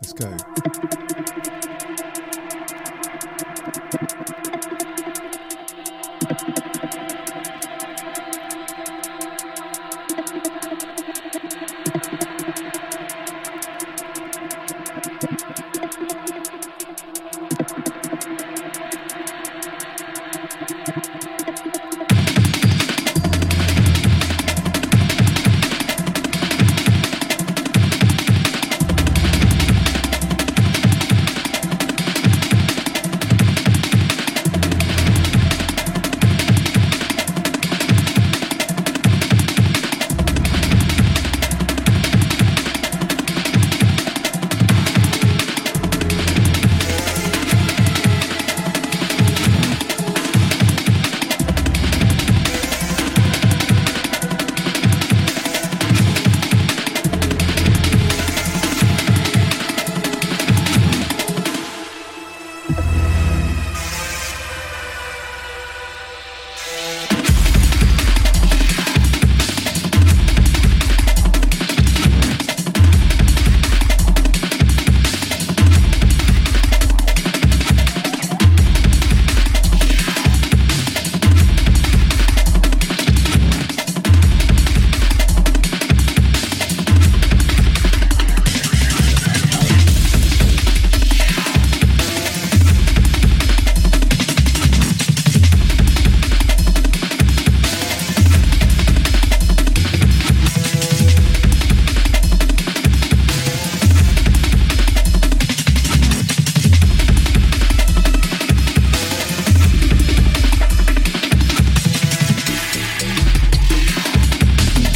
Let's go.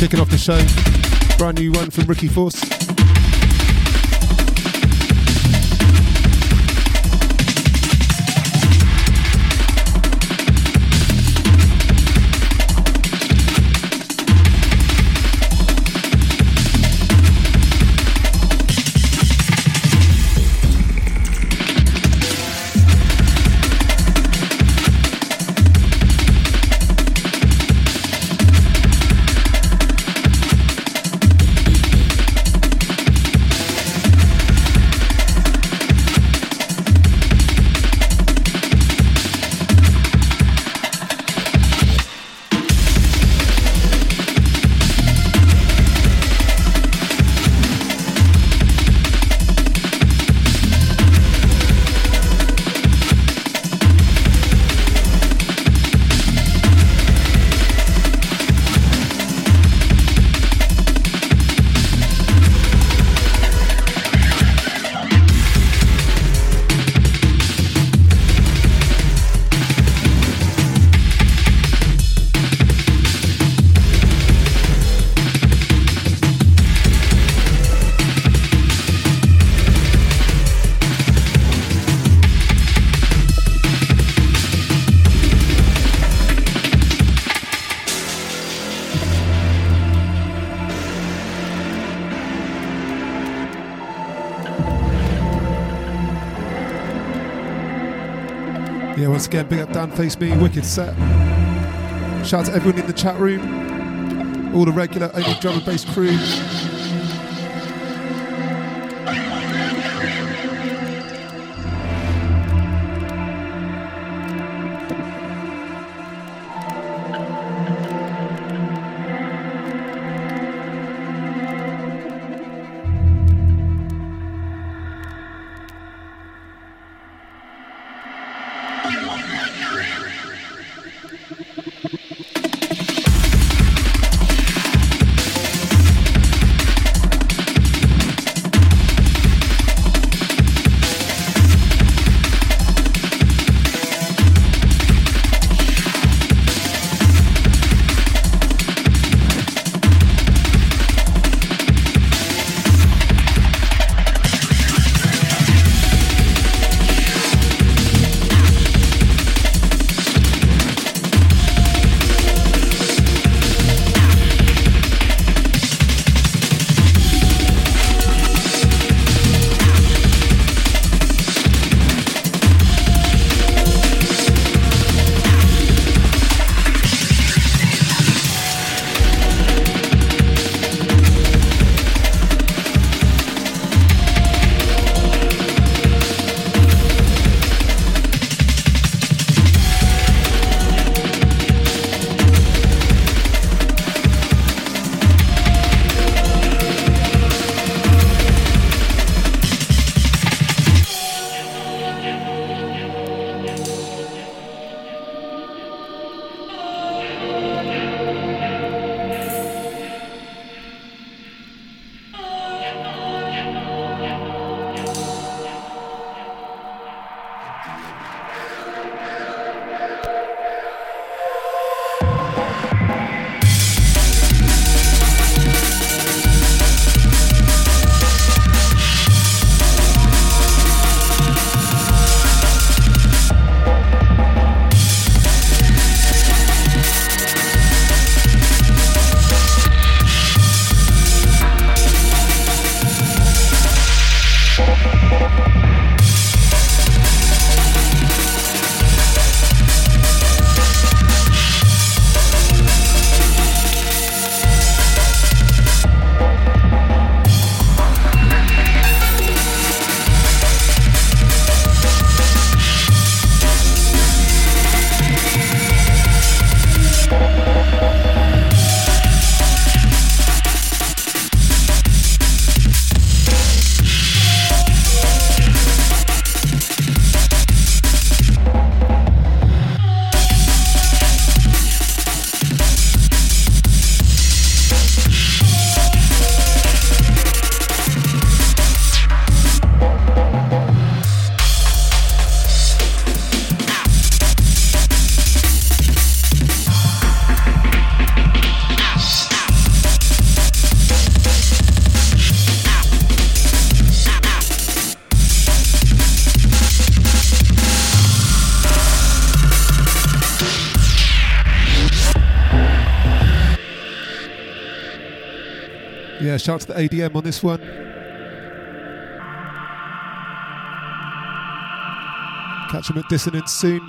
Kicking off the show, brand new one from Ricky Force. Again, big up Dan Face Me, wicked set. Shout out to everyone in the chat room, all the regular only drum and bass crew. Shout to the ADM on this one. Catch him at Dissonance soon.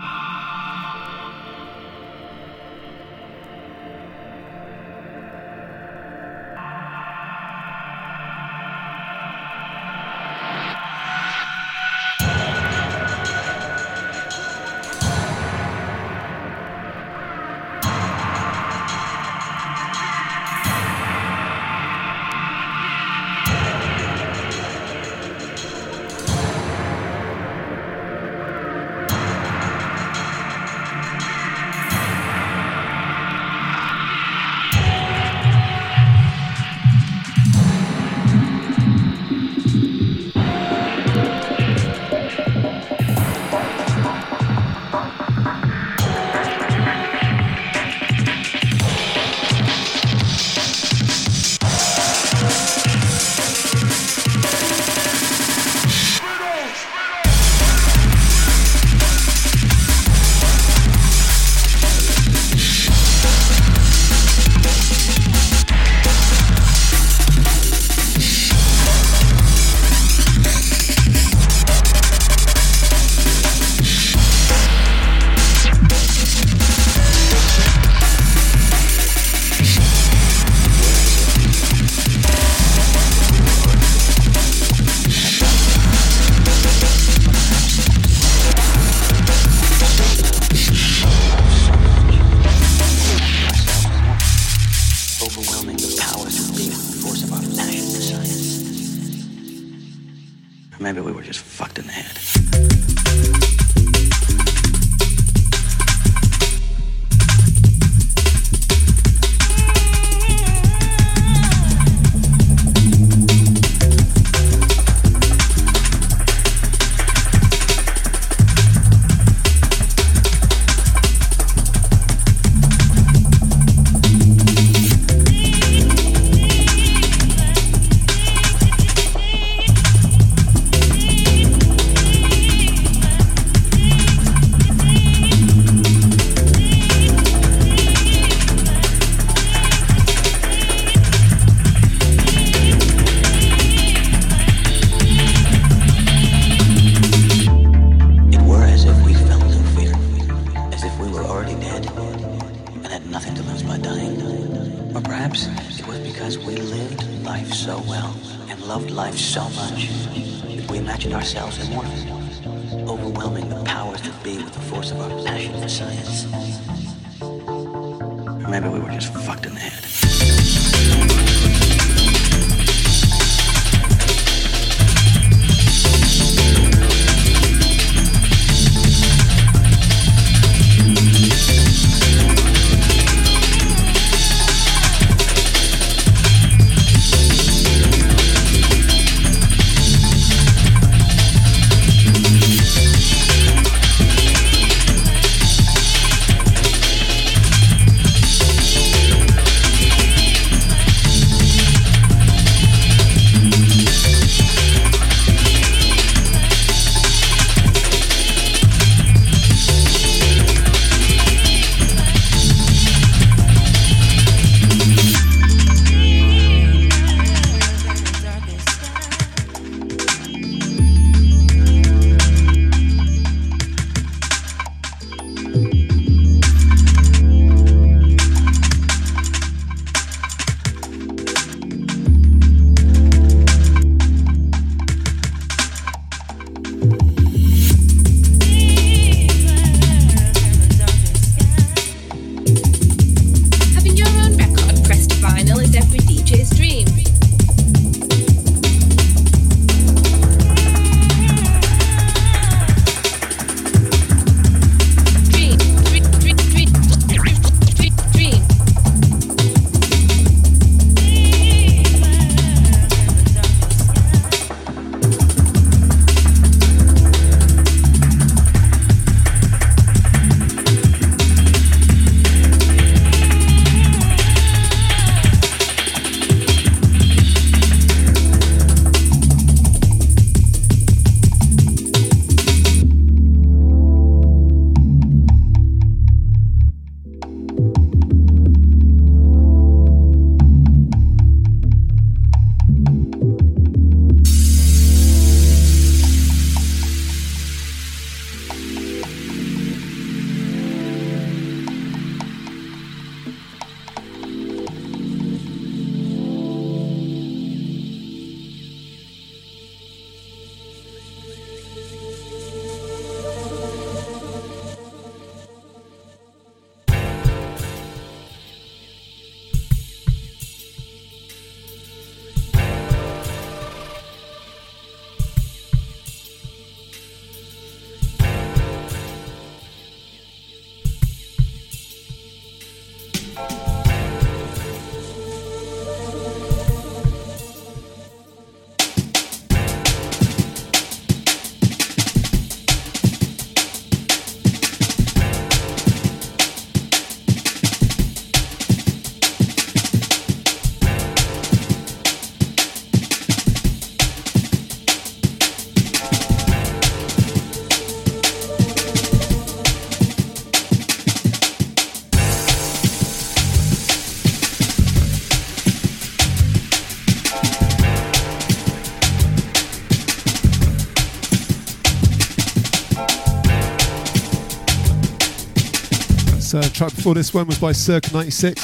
Track before this one was by Circa 96.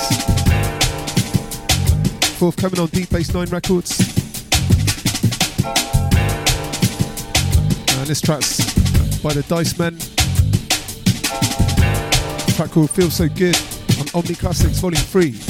Forthcoming on Deep Bass 9 Records. And this track's by the Dice Men. track called Feel So Good on Omni Classics Volume 3.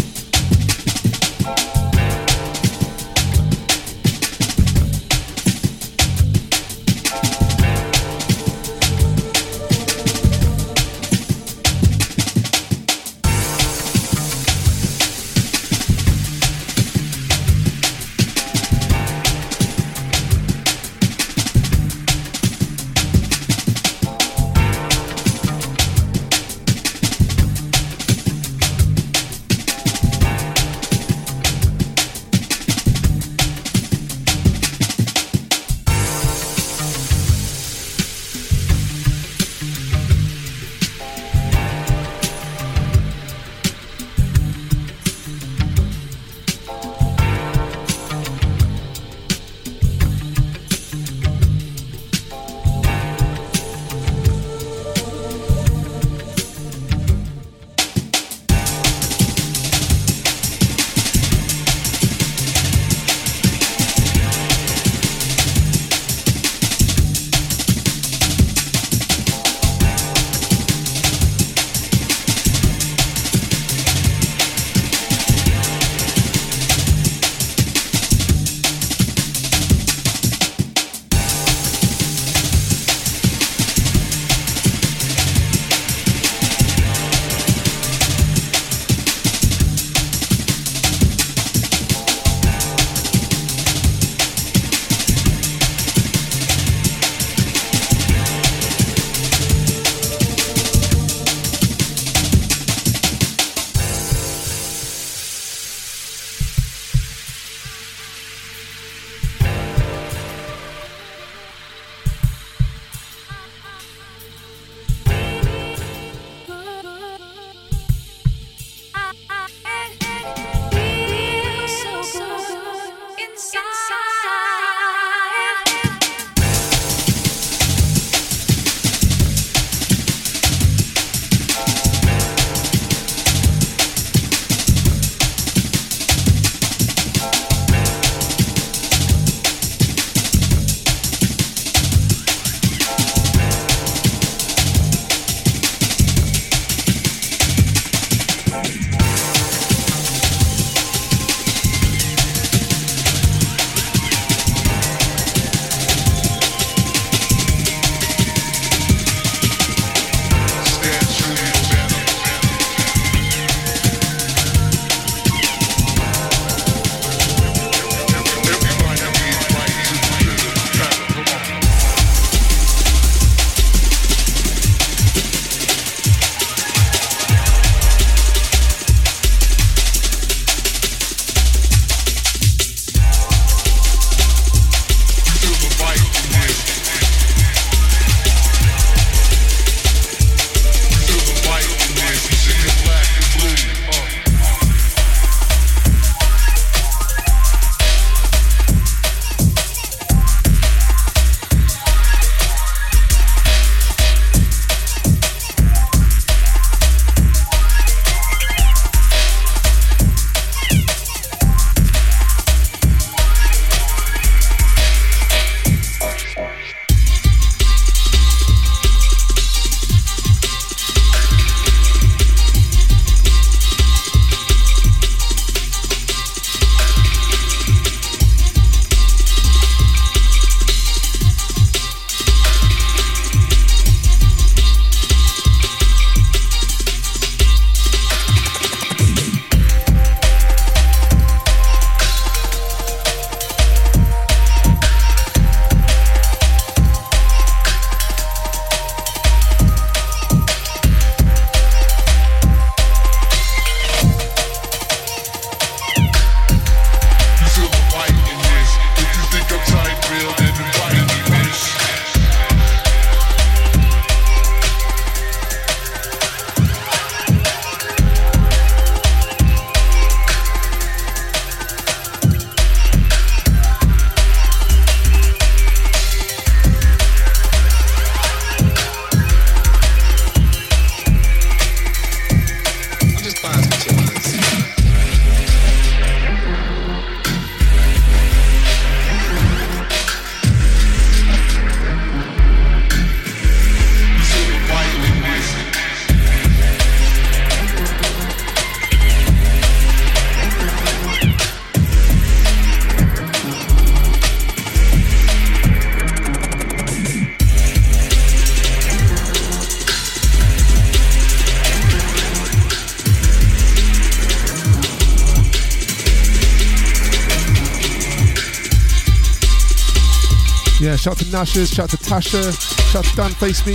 Shout to Nashers, shout to Tasha, shout to Dan Face Me.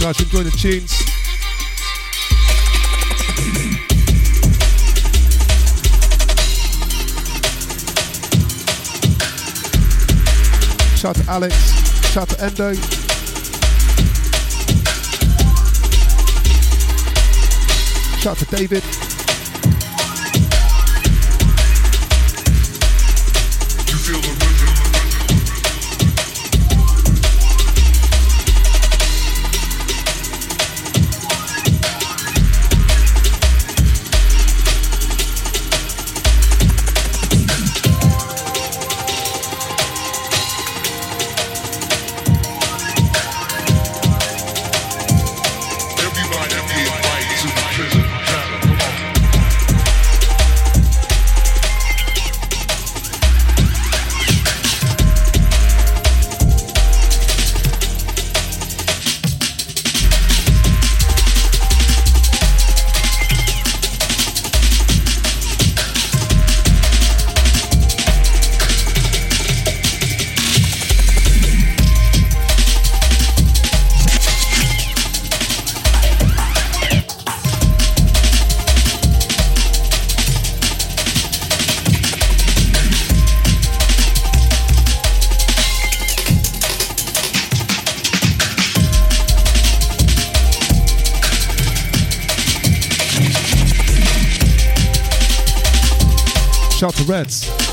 Guys, enjoy the tunes. Shout to Alex, shout to Endo. Shout to David. Reds.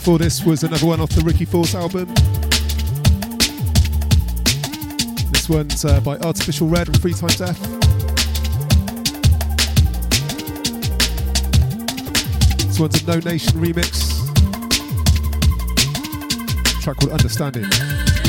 Before this was another one off the Ricky Force album. This one's uh, by Artificial Red and Three Times F. This one's a No Nation remix. track called Understanding.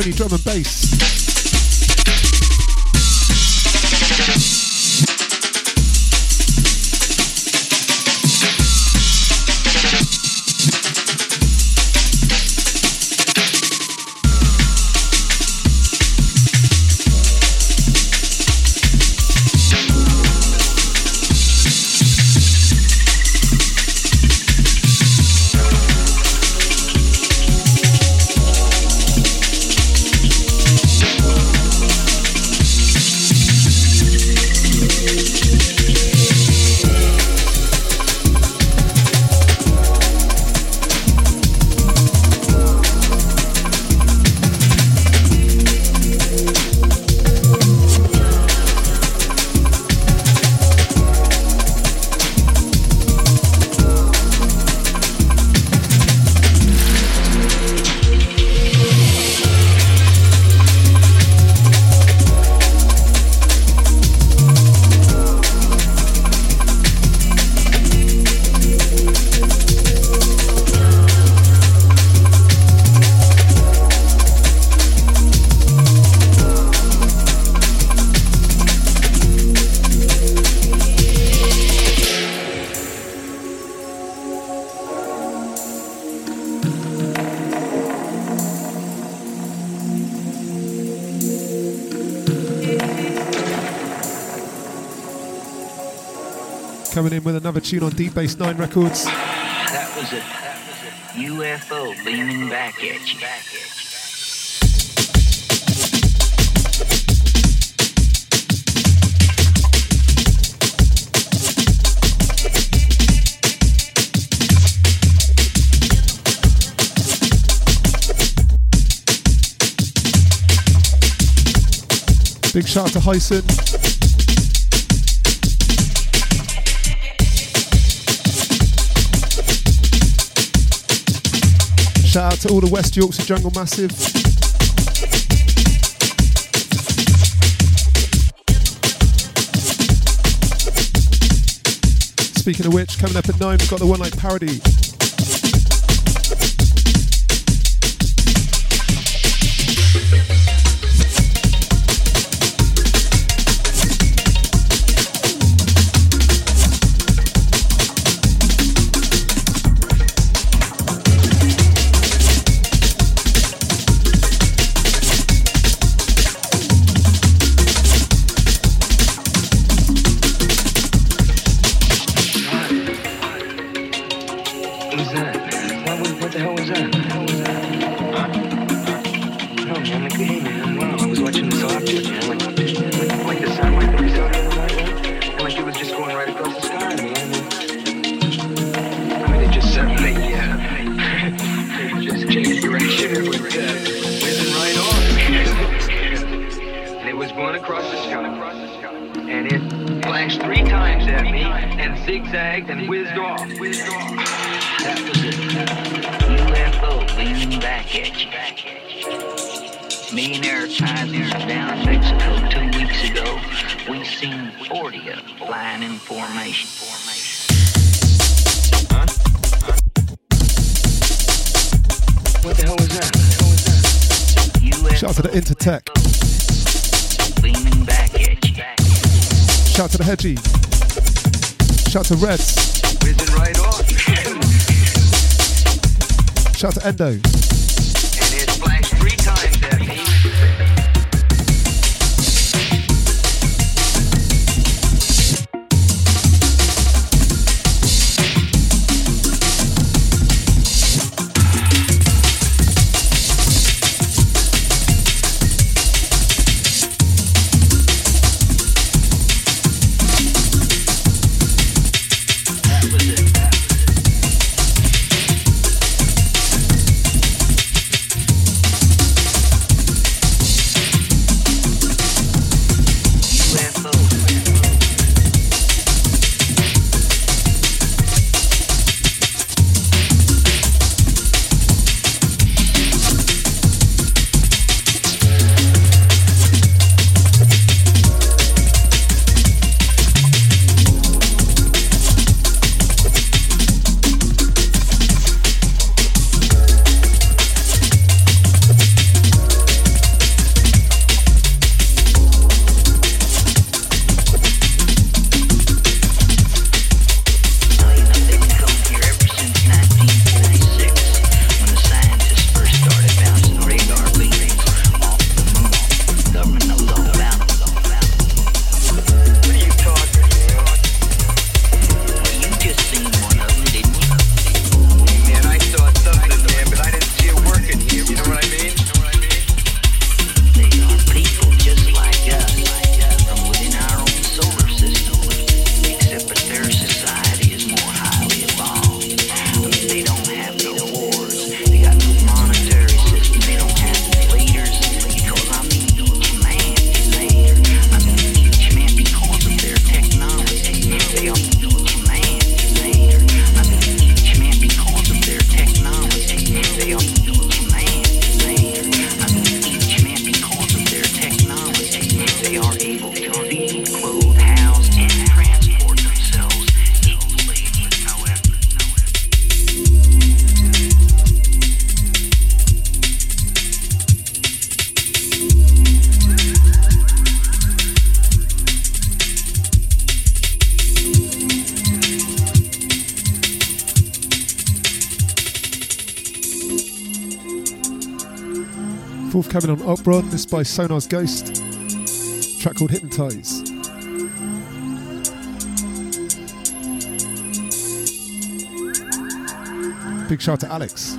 Only drum and bass. With another tune on Deep Bass 9 Records. That was a, that was a UFO beaming back at you. Back at you. Big shout out to Hyson. Shout out to all the West Yorkshire Jungle Massive. Speaking of which, coming up at 9, we've got the One Night Parody. Shout to Reds. Shout to Endo. Forthcoming on Opron, this by Sonar's Ghost. track called Hypnotize. Big shout to Alex.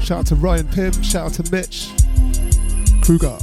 Shout out to Ryan Pym, shout out to Mitch Kruger.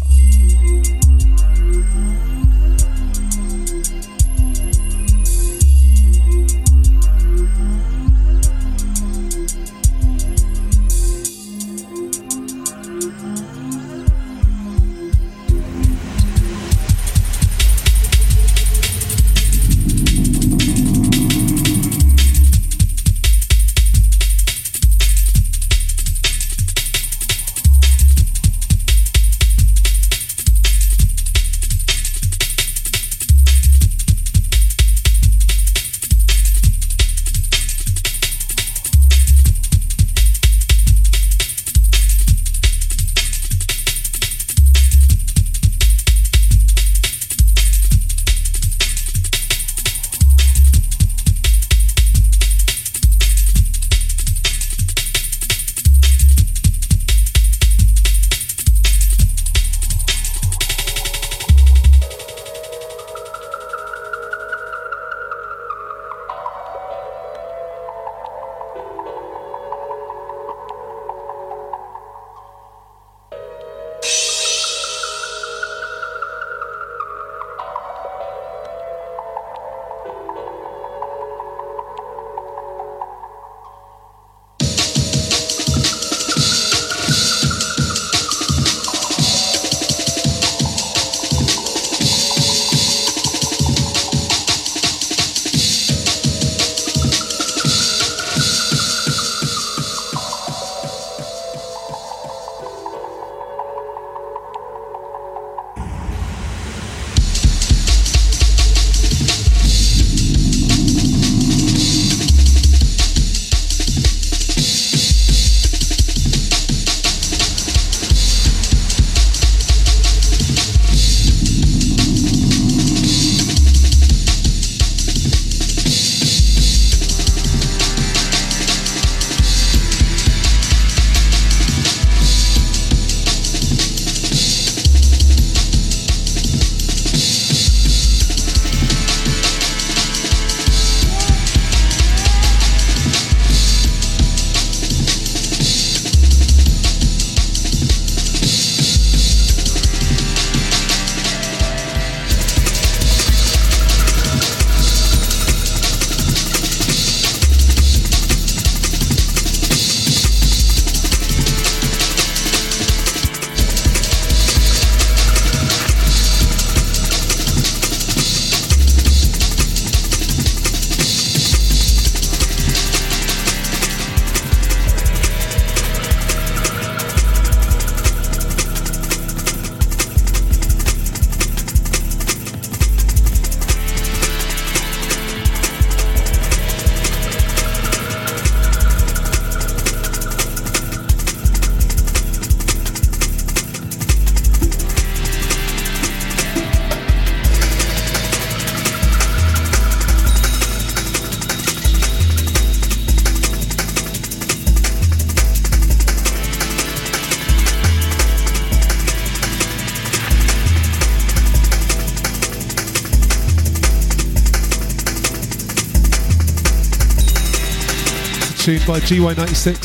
By GY96.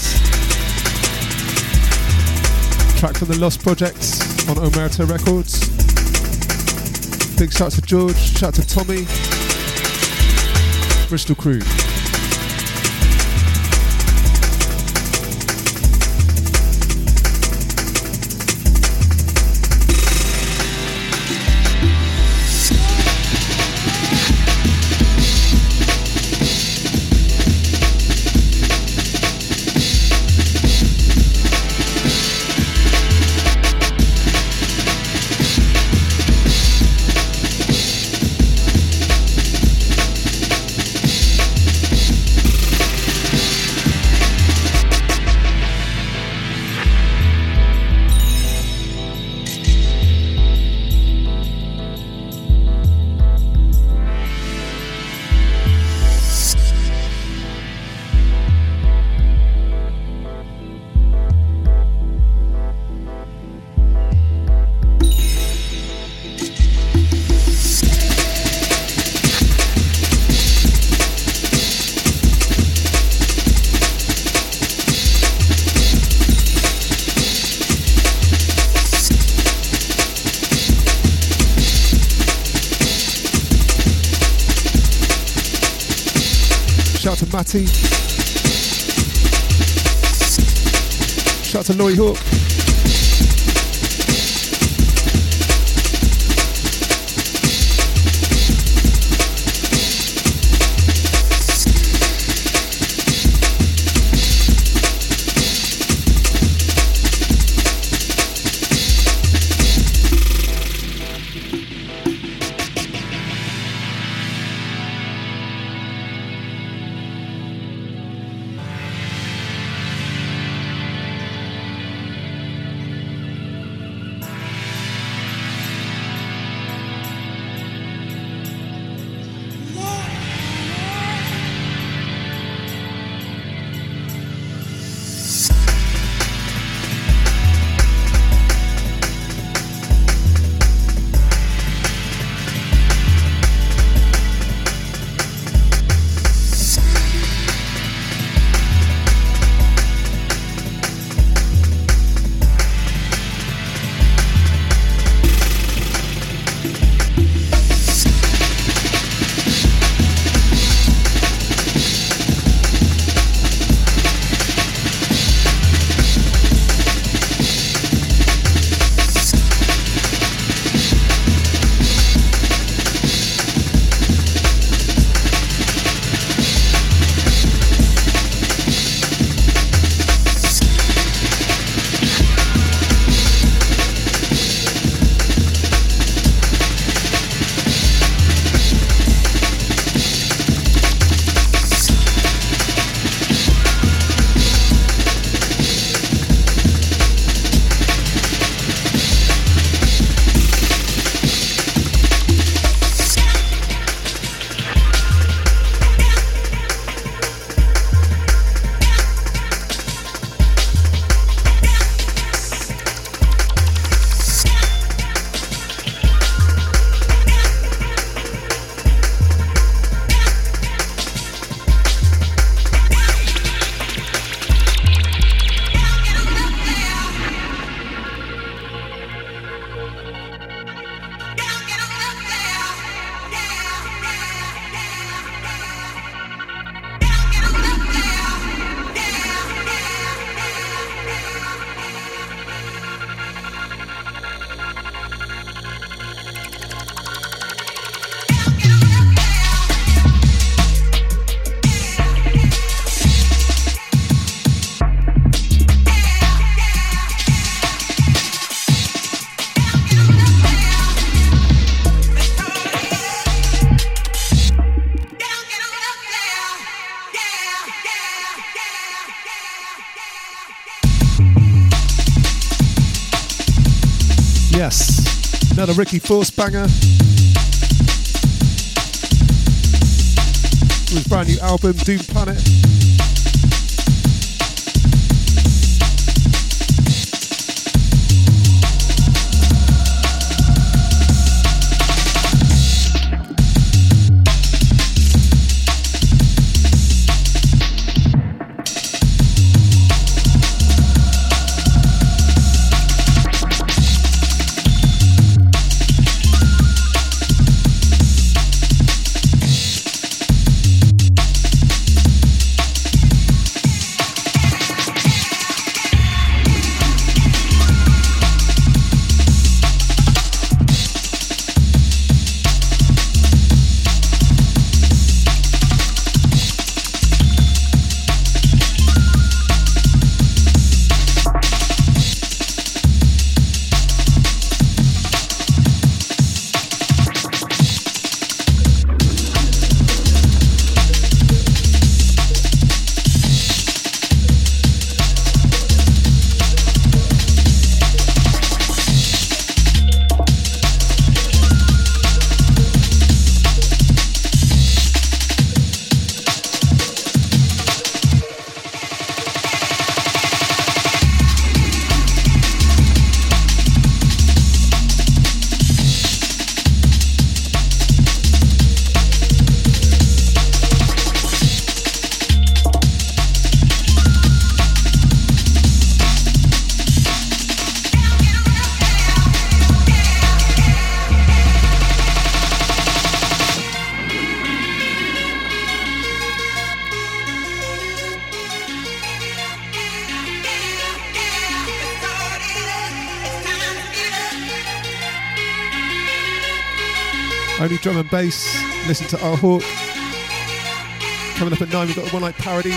Track from the Lost Projects on Omerta Records. Big shout to George, shout to Tommy, Bristol Crew. Shout out to Matty. Shout Hawk. Another Ricky Force banger. His brand new album, Doom Planet. Only drum and bass. Listen to our Hawk. Coming up at nine, we've got the One Night Parody.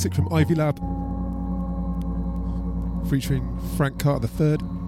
Classic from Ivy Lab, featuring Frank Carter III.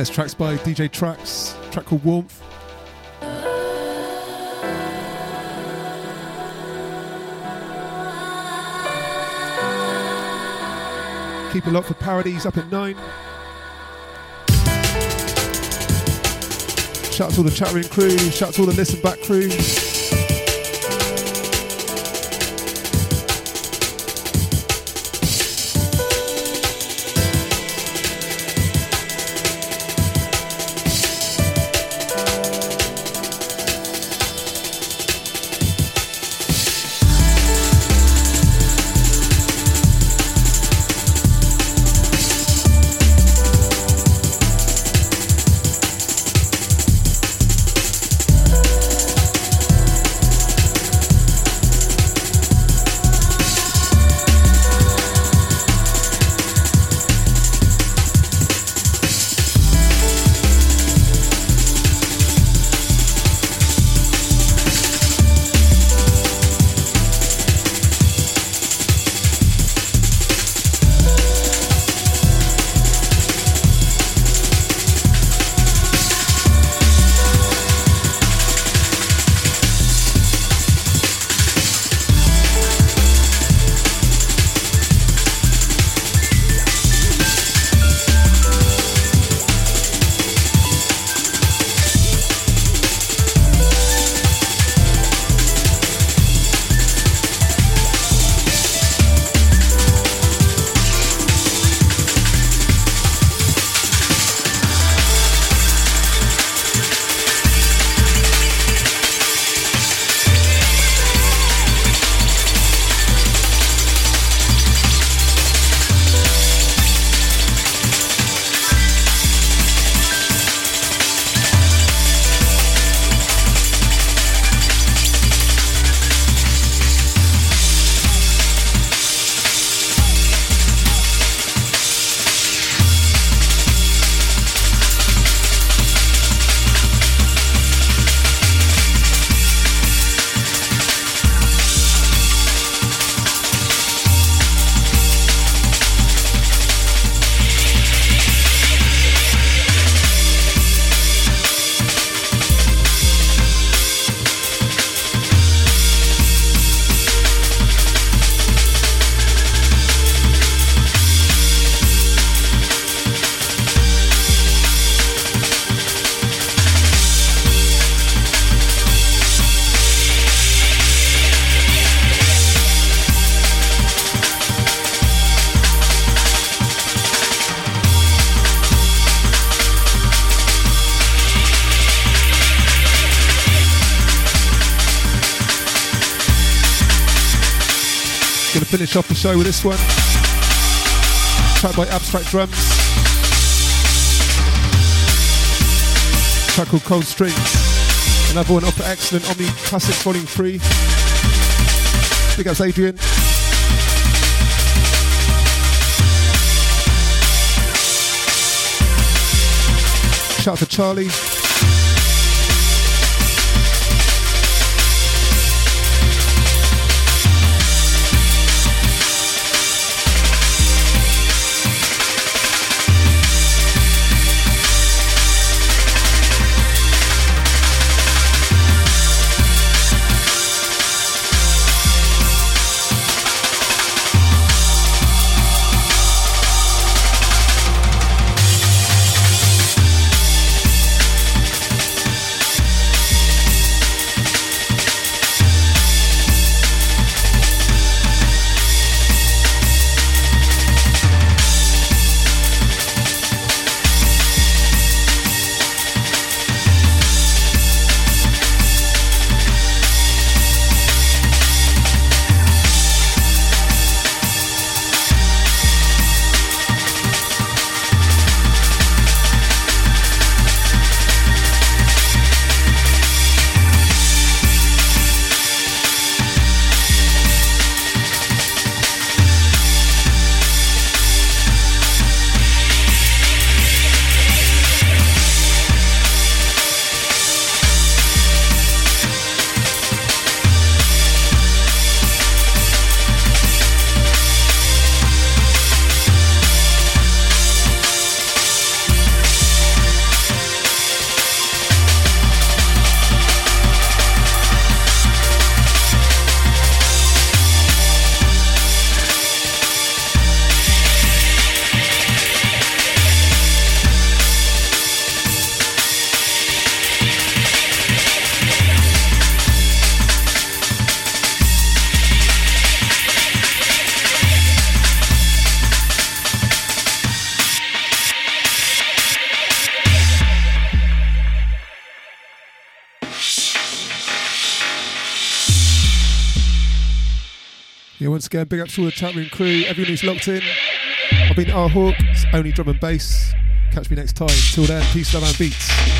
Yes, tracks by DJ Tracks, track called Warmth. Keep a locked for parodies up at 9. Shout out to all the chat room crew, shout out to all the listen back crew. Finish off the show with this one. Track by Abstract Drums. Track called Cold Strings. Another one off the excellent Omni Classics Volume 3. Big ups Adrian. Shout out to Charlie. Again, big up to all the chat room crew, everyone who's locked in. I've been R Hawk, only drum and bass. Catch me next time. Till then, peace, love, and beats.